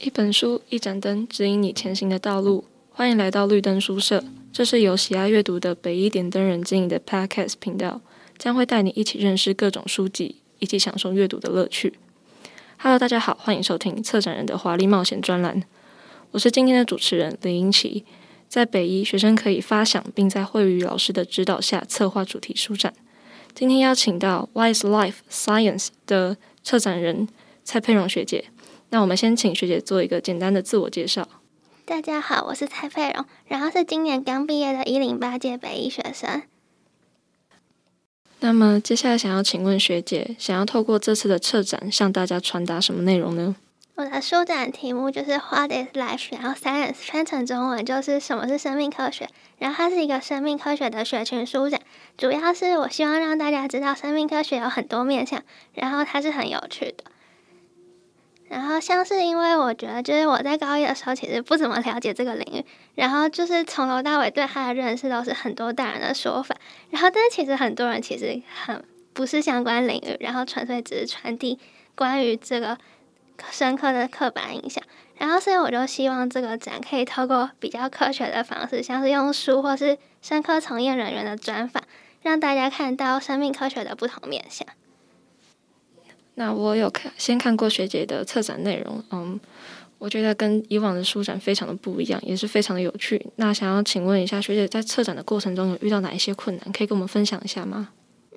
一本书，一盏灯，指引你前行的道路。欢迎来到绿灯书社，这是由喜爱阅读的北一点灯人经营的 Podcast 频道，将会带你一起认识各种书籍，一起享受阅读的乐趣。Hello，大家好，欢迎收听策展人的华丽冒险专栏。我是今天的主持人林英奇。在北一，学生可以发想，并在慧宇老师的指导下策划主题书展。今天邀请到 Wise Life Science 的策展人蔡佩蓉学姐。那我们先请学姐做一个简单的自我介绍。大家好，我是蔡佩蓉，然后是今年刚毕业的一零八届北医学生。那么接下来想要请问学姐，想要透过这次的策展向大家传达什么内容呢？我的书展题目就是 What is Life，然后 Science 翻成中文就是什么是生命科学，然后它是一个生命科学的学群书展，主要是我希望让大家知道生命科学有很多面向，然后它是很有趣的。然后像是因为我觉得，就是我在高一的时候其实不怎么了解这个领域，然后就是从头到尾对它的认识都是很多大人的说法，然后但是其实很多人其实很不是相关领域，然后纯粹只是传递关于这个深刻的刻板印象，然后所以我就希望这个展可以透过比较科学的方式，像是用书或是生科从业人员的专访，让大家看到生命科学的不同面向。那我有看，先看过学姐的策展内容，嗯，我觉得跟以往的书展非常的不一样，也是非常的有趣。那想要请问一下，学姐在策展的过程中有遇到哪一些困难，可以跟我们分享一下吗？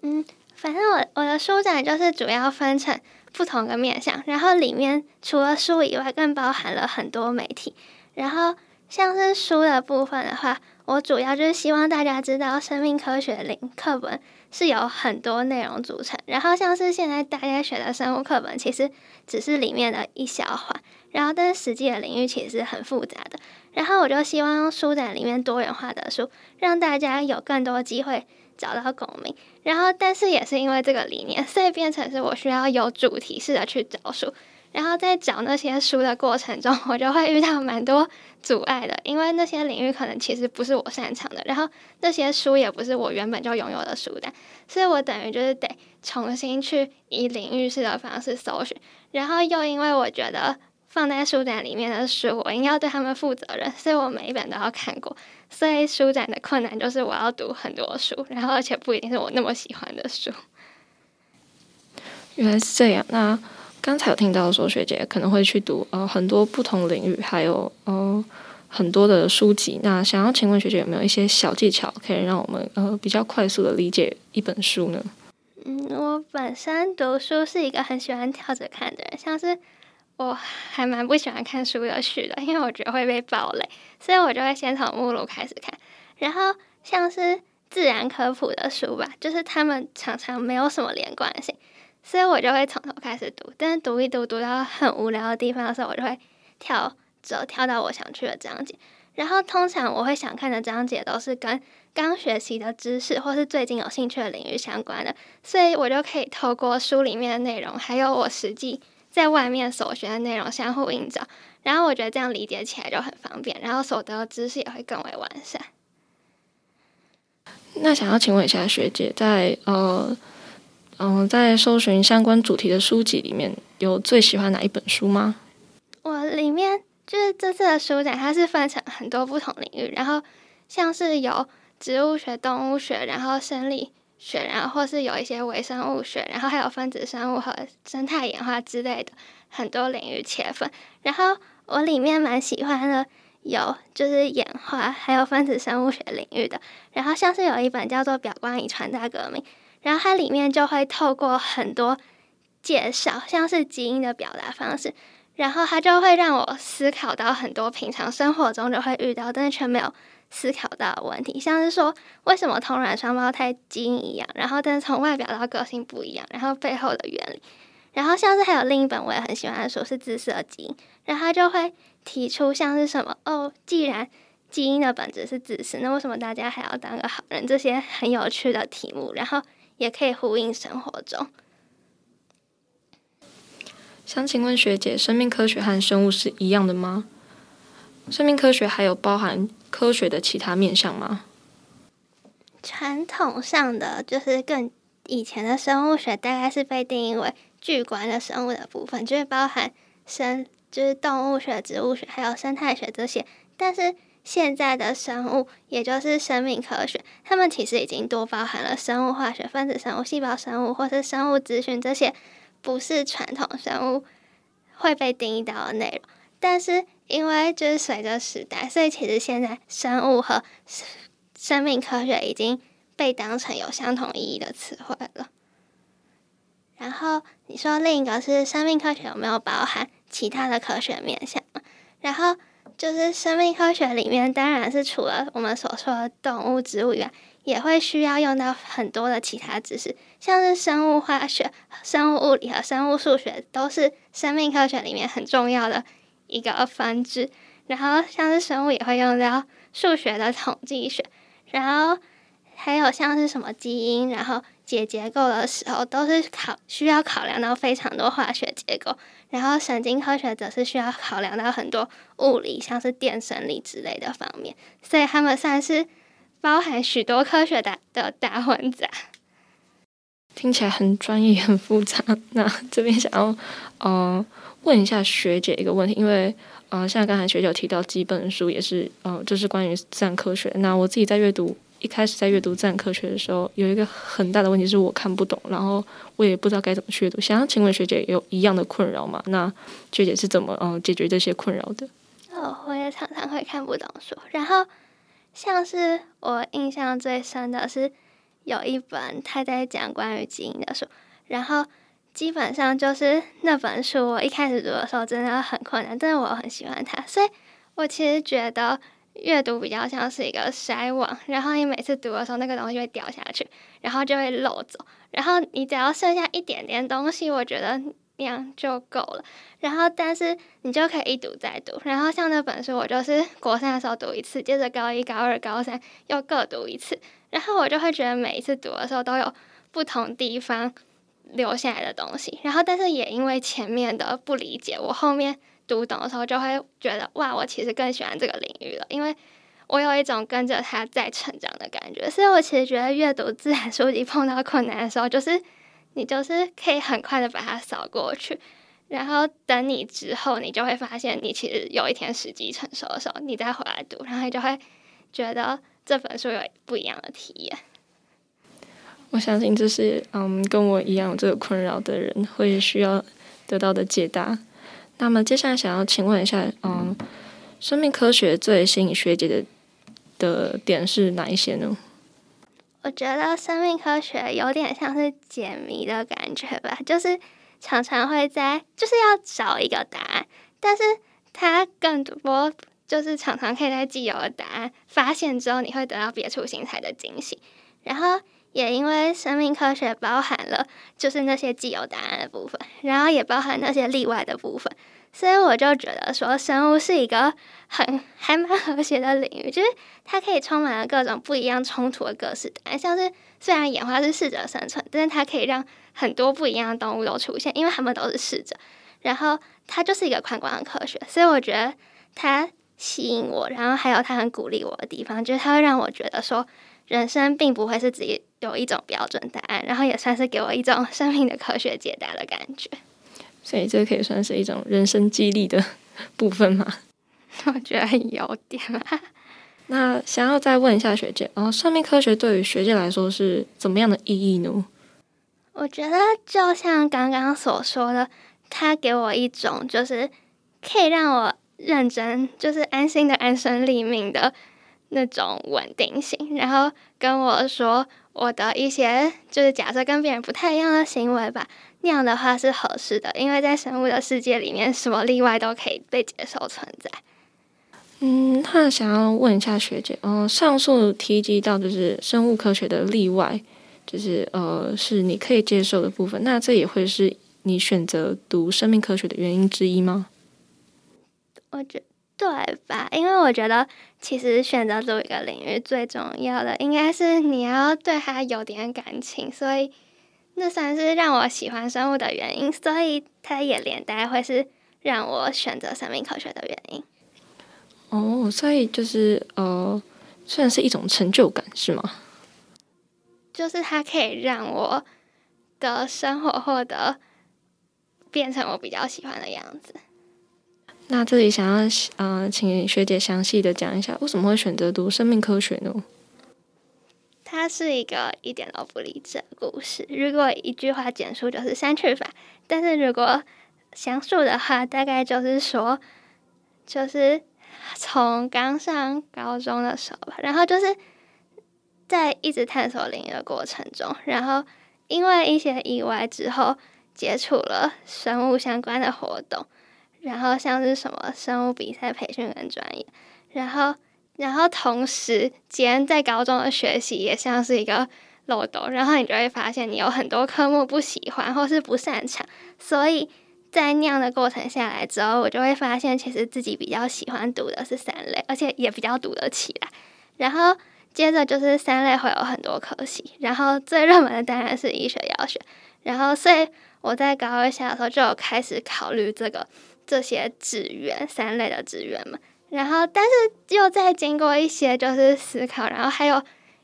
嗯，反正我我的书展就是主要分成不同的面向，然后里面除了书以外，更包含了很多媒体。然后像是书的部分的话，我主要就是希望大家知道生命科学领课本。是有很多内容组成，然后像是现在大家学的生物课本，其实只是里面的一小环，然后但是实际的领域其实很复杂的。然后我就希望书展里面多元化的书，让大家有更多机会找到共鸣。然后但是也是因为这个理念，所以变成是我需要有主题式的去找书。然后在找那些书的过程中，我就会遇到蛮多阻碍的，因为那些领域可能其实不是我擅长的，然后那些书也不是我原本就拥有的书单，所以我等于就是得重新去以领域式的方式搜寻。然后又因为我觉得放在书展里面的书，我应该要对他们负责任，所以我每一本都要看过。所以书展的困难就是我要读很多书，然后而且不一定是我那么喜欢的书。原来是这样，那。刚才有听到说学姐可能会去读呃很多不同领域，还有呃很多的书籍。那想要请问学姐有没有一些小技巧，可以让我们呃比较快速的理解一本书呢？嗯，我本身读书是一个很喜欢跳着看的人，像是我还蛮不喜欢看书的序的，因为我觉得会被爆雷，所以我就会先从目录开始看。然后像是自然科普的书吧，就是他们常常没有什么连贯性。所以我就会从头开始读，但是读一读读到很无聊的地方的时候，我就会跳走，跳到我想去的章节。然后通常我会想看的章节都是跟刚学习的知识或是最近有兴趣的领域相关的，所以我就可以透过书里面的内容，还有我实际在外面所学的内容相互映照。然后我觉得这样理解起来就很方便，然后所得的知识也会更为完善。那想要请问一下学姐，在呃。嗯，在搜寻相关主题的书籍里面，有最喜欢哪一本书吗？我里面就是这次的书展，它是分成很多不同领域，然后像是有植物学、动物学，然后生理学，然后或是有一些微生物学，然后还有分子生物和生态演化之类的很多领域切分。然后我里面蛮喜欢的有就是演化，还有分子生物学领域的。然后像是有一本叫做《表观遗传大革命》。然后它里面就会透过很多介绍，像是基因的表达方式，然后它就会让我思考到很多平常生活中就会遇到，但是却没有思考到的问题，像是说为什么同卵双胞胎基因一样，然后但是从外表到个性不一样，然后背后的原理，然后像是还有另一本我也很喜欢的书是自色基因，然后它就会提出像是什么哦，既然基因的本质是自私，那为什么大家还要当个好人？这些很有趣的题目，然后。也可以呼应生活中。想请问学姐，生命科学和生物是一样的吗？生命科学还有包含科学的其他面向吗？传统上的就是更以前的生物学，大概是被定义为巨观的生物的部分，就是包含生，就是动物学、植物学还有生态学这些。但是现在的生物，也就是生命科学，它们其实已经多包含了生物化学、分子生物、细胞生物或是生物资讯这些。不是传统生物会被定义到的内容，但是因为就是随着时代，所以其实现在生物和生命科学已经被当成有相同意义的词汇了。然后你说另一个是生命科学有没有包含其他的科学面向？然后就是生命科学里面当然是除了我们所说的动物、植物以外。也会需要用到很多的其他知识，像是生物化学、生物物理和生物数学，都是生命科学里面很重要的一个分支。然后像是生物也会用到数学的统计学，然后还有像是什么基因，然后解结构的时候，都是考需要考量到非常多化学结构。然后神经科学则是需要考量到很多物理，像是电生理之类的方面，所以他们算是。包含许多科学的的大混杂，听起来很专业、很复杂。那这边想要呃问一下学姐一个问题，因为呃像刚才学姐提到几本书也是呃就是关于自然科学。那我自己在阅读一开始在阅读自然科学的时候，有一个很大的问题是我看不懂，然后我也不知道该怎么去阅读。想要请问学姐有一样的困扰吗？那学姐是怎么嗯、解决这些困扰的？哦，我也常常会看不懂书，然后。像是我印象最深的是有一本他在讲关于基因的书，然后基本上就是那本书，我一开始读的时候真的很困难，但是我很喜欢它，所以我其实觉得阅读比较像是一个筛网，然后你每次读的时候，那个东西会掉下去，然后就会漏走，然后你只要剩下一点点东西，我觉得。那样就够了，然后但是你就可以一读再读，然后像那本书，我就是国三的时候读一次，接着高一、高二、高三又各读一次，然后我就会觉得每一次读的时候都有不同地方留下来的东西，然后但是也因为前面的不理解，我后面读懂的时候就会觉得哇，我其实更喜欢这个领域了，因为我有一种跟着他在成长的感觉，所以我其实觉得阅读自然书籍碰到困难的时候，就是。你就是可以很快的把它扫过去，然后等你之后，你就会发现，你其实有一天时机成熟的时候，你再回来读，然后你就会觉得这本书有不一样的体验。我相信这是嗯，跟我一样有这个困扰的人会需要得到的解答。那么接下来想要请问一下，嗯，生命科学最吸引学姐的的点是哪一些呢？我觉得生命科学有点像是解谜的感觉吧，就是常常会在就是要找一个答案，但是它更多就是常常可以在既有的答案发现之后，你会得到别出心裁的惊喜。然后也因为生命科学包含了就是那些既有答案的部分，然后也包含那些例外的部分。所以我就觉得说，生物是一个很还蛮和谐的领域，就是它可以充满了各种不一样冲突的各式答案。像是虽然演化是适者生存，但是它可以让很多不一样的动物都出现，因为它们都是适者。然后它就是一个宽广的科学，所以我觉得它吸引我，然后还有它很鼓励我的地方，就是它会让我觉得说，人生并不会是只有一种标准答案，然后也算是给我一种生命的科学解答的感觉。所以这可以算是一种人生激励的部分吗？我觉得有点。那想要再问一下学姐，哦，生命科学对于学姐来说是怎么样的意义呢？我觉得就像刚刚所说的，它给我一种就是可以让我认真，就是安心的安身立命的那种稳定性，然后跟我说我的一些就是假设跟别人不太一样的行为吧。那样的话是合适的，因为在生物的世界里面，什么例外都可以被接受存在。嗯，那想要问一下学姐，嗯、呃，上述提及到就是生物科学的例外，就是呃是你可以接受的部分，那这也会是你选择读生命科学的原因之一吗？我觉对吧？因为我觉得其实选择做一个领域最重要的，应该是你要对它有点感情，所以。那算是让我喜欢生物的原因，所以它也连带会是让我选择生命科学的原因。哦，所以就是呃，算是一种成就感，是吗？就是它可以让我的生活获得变成我比较喜欢的样子。那这里想要呃，请学姐详细的讲一下，为什么会选择读生命科学呢？它是一个一点都不励志的故事。如果一句话简述，就是删去法；但是如果详述的话，大概就是说，就是从刚上高中的时候吧，然后就是在一直探索领域的过程中，然后因为一些意外之后，接触了生物相关的活动，然后像是什么生物比赛培训跟专业，然后。然后同时间在高中的学习也像是一个漏斗，然后你就会发现你有很多科目不喜欢或是不擅长，所以在那样的过程下来之后，我就会发现其实自己比较喜欢读的是三类，而且也比较读得起来。然后接着就是三类会有很多科系，然后最热门的当然是医学药学。然后所以我在高二下的时候就有开始考虑这个这些资源三类的资源嘛。然后，但是又在经过一些就是思考，然后还有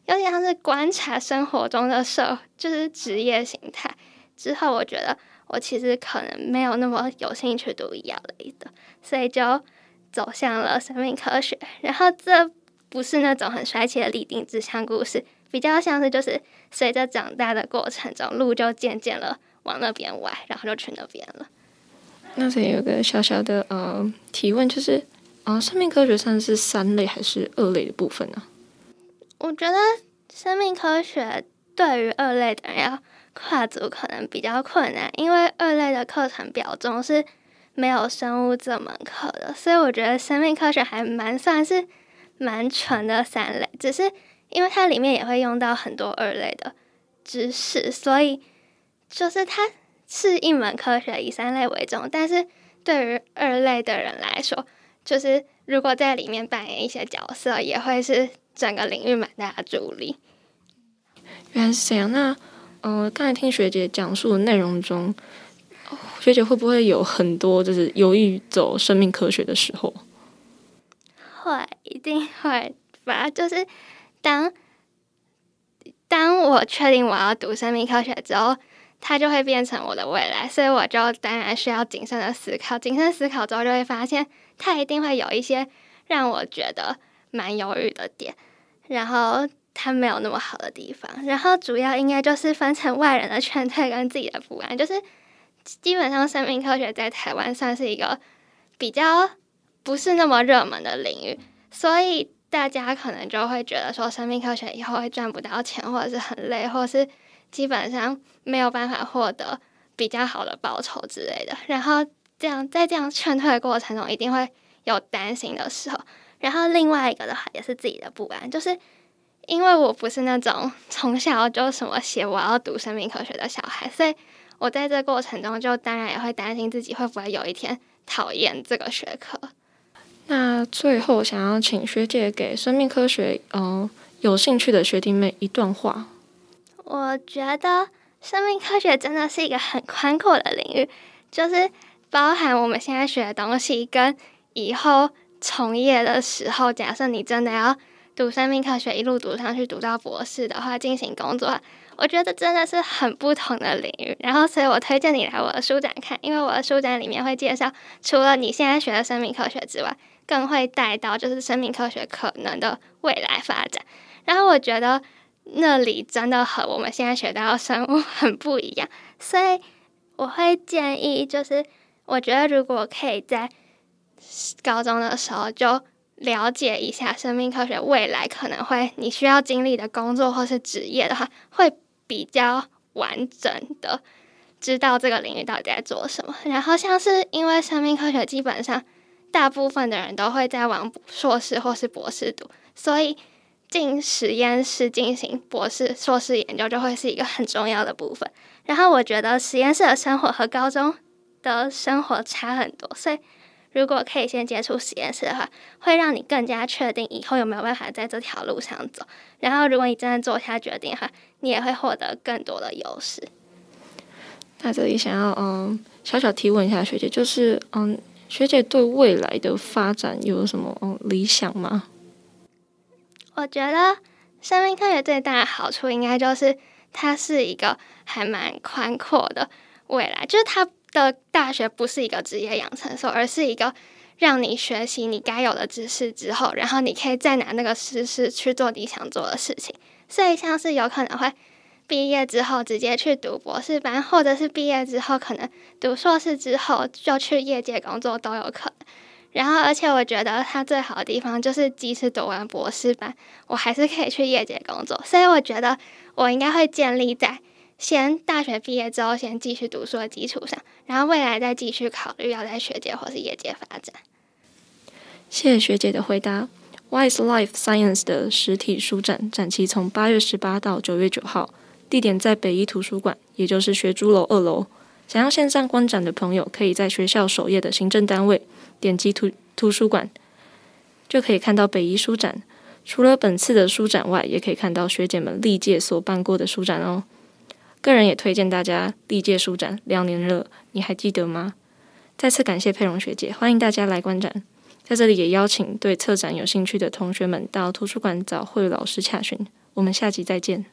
有点像是观察生活中的社，就是职业形态之后，我觉得我其实可能没有那么有兴趣读医药类的，所以就走向了生命科学。然后这不是那种很帅气的立定志向故事，比较像是就是随着长大的过程中，路就渐渐了往那边歪，然后就去那边了。那这有个小小的呃提问，就是。啊，生命科学算是三类还是二类的部分呢？我觉得生命科学对于二类的人要跨足可能比较困难，因为二类的课程表中是没有生物这门课的，所以我觉得生命科学还蛮算是蛮纯的三类，只是因为它里面也会用到很多二类的知识，所以就是它是一门科学，以三类为重，但是对于二类的人来说。就是如果在里面扮演一些角色，也会是整个领域蛮大的助力。原来是这样。那呃，刚才听学姐讲述的内容中，学姐会不会有很多就是犹豫走生命科学的时候？会，一定会吧。就是当当我确定我要读生命科学之后。它就会变成我的未来，所以我就当然需要谨慎的思考。谨慎思考之后，就会发现它一定会有一些让我觉得蛮犹豫的点，然后它没有那么好的地方。然后主要应该就是分成外人的劝退跟自己的不安。就是基本上生命科学在台湾算是一个比较不是那么热门的领域，所以大家可能就会觉得说生命科学以后会赚不到钱，或者是很累，或者是。基本上没有办法获得比较好的报酬之类的，然后这样在这样劝退的过程中，一定会有担心的时候。然后另外一个的话，也是自己的不安，就是因为我不是那种 从小就什么写我要读生命科学的小孩，所以我在这过程中就当然也会担心自己会不会有一天讨厌这个学科。那最后想要请学姐给生命科学嗯、呃、有兴趣的学弟妹一段话。我觉得生命科学真的是一个很宽阔的领域，就是包含我们现在学的东西，跟以后从业的时候，假设你真的要读生命科学，一路读上去读到博士的话，进行工作，我觉得真的是很不同的领域。然后，所以我推荐你来我的书展看，因为我的书展里面会介绍，除了你现在学的生命科学之外，更会带到就是生命科学可能的未来发展。然后，我觉得。那里真的和我们现在学到的生物很不一样，所以我会建议，就是我觉得如果可以在高中的时候就了解一下生命科学未来可能会你需要经历的工作或是职业的话，会比较完整的知道这个领域到底在做什么。然后像是因为生命科学基本上大部分的人都会在往硕士或是博士读，所以。进实验室进行博士、硕士研究就会是一个很重要的部分。然后我觉得实验室的生活和高中的生活差很多，所以如果可以先接触实验室的话，会让你更加确定以后有没有办法在这条路上走。然后如果你真的做下决定的话，你也会获得更多的优势。那这里想要嗯小小提问一下学姐，就是嗯学姐对未来的发展有什么嗯理想吗？我觉得生命科学最大的好处应该就是它是一个还蛮宽阔的未来，就是它的大学不是一个职业养成所，而是一个让你学习你该有的知识之后，然后你可以再拿那个知识去做你想做的事情。所以像是有可能会。毕业之后直接去读博士班，或者是毕业之后可能读硕士之后就去业界工作都有可能。然后，而且我觉得它最好的地方就是，即使读完博士班，我还是可以去业界工作。所以，我觉得我应该会建立在先大学毕业之后先继续读书的基础上，然后未来再继续考虑要在学界或是业界发展。谢谢学姐的回答。Wise Life Science 的实体书展展期从八月十八到九月九号。地点在北一图书馆，也就是学珠楼二楼。想要线上观展的朋友，可以在学校首页的行政单位点击图图书馆，就可以看到北一书展。除了本次的书展外，也可以看到学姐们历届所办过的书展哦。个人也推荐大家历届书展，两年了，你还记得吗？再次感谢佩蓉学姐，欢迎大家来观展。在这里也邀请对策展有兴趣的同学们到图书馆找慧老师洽询。我们下集再见。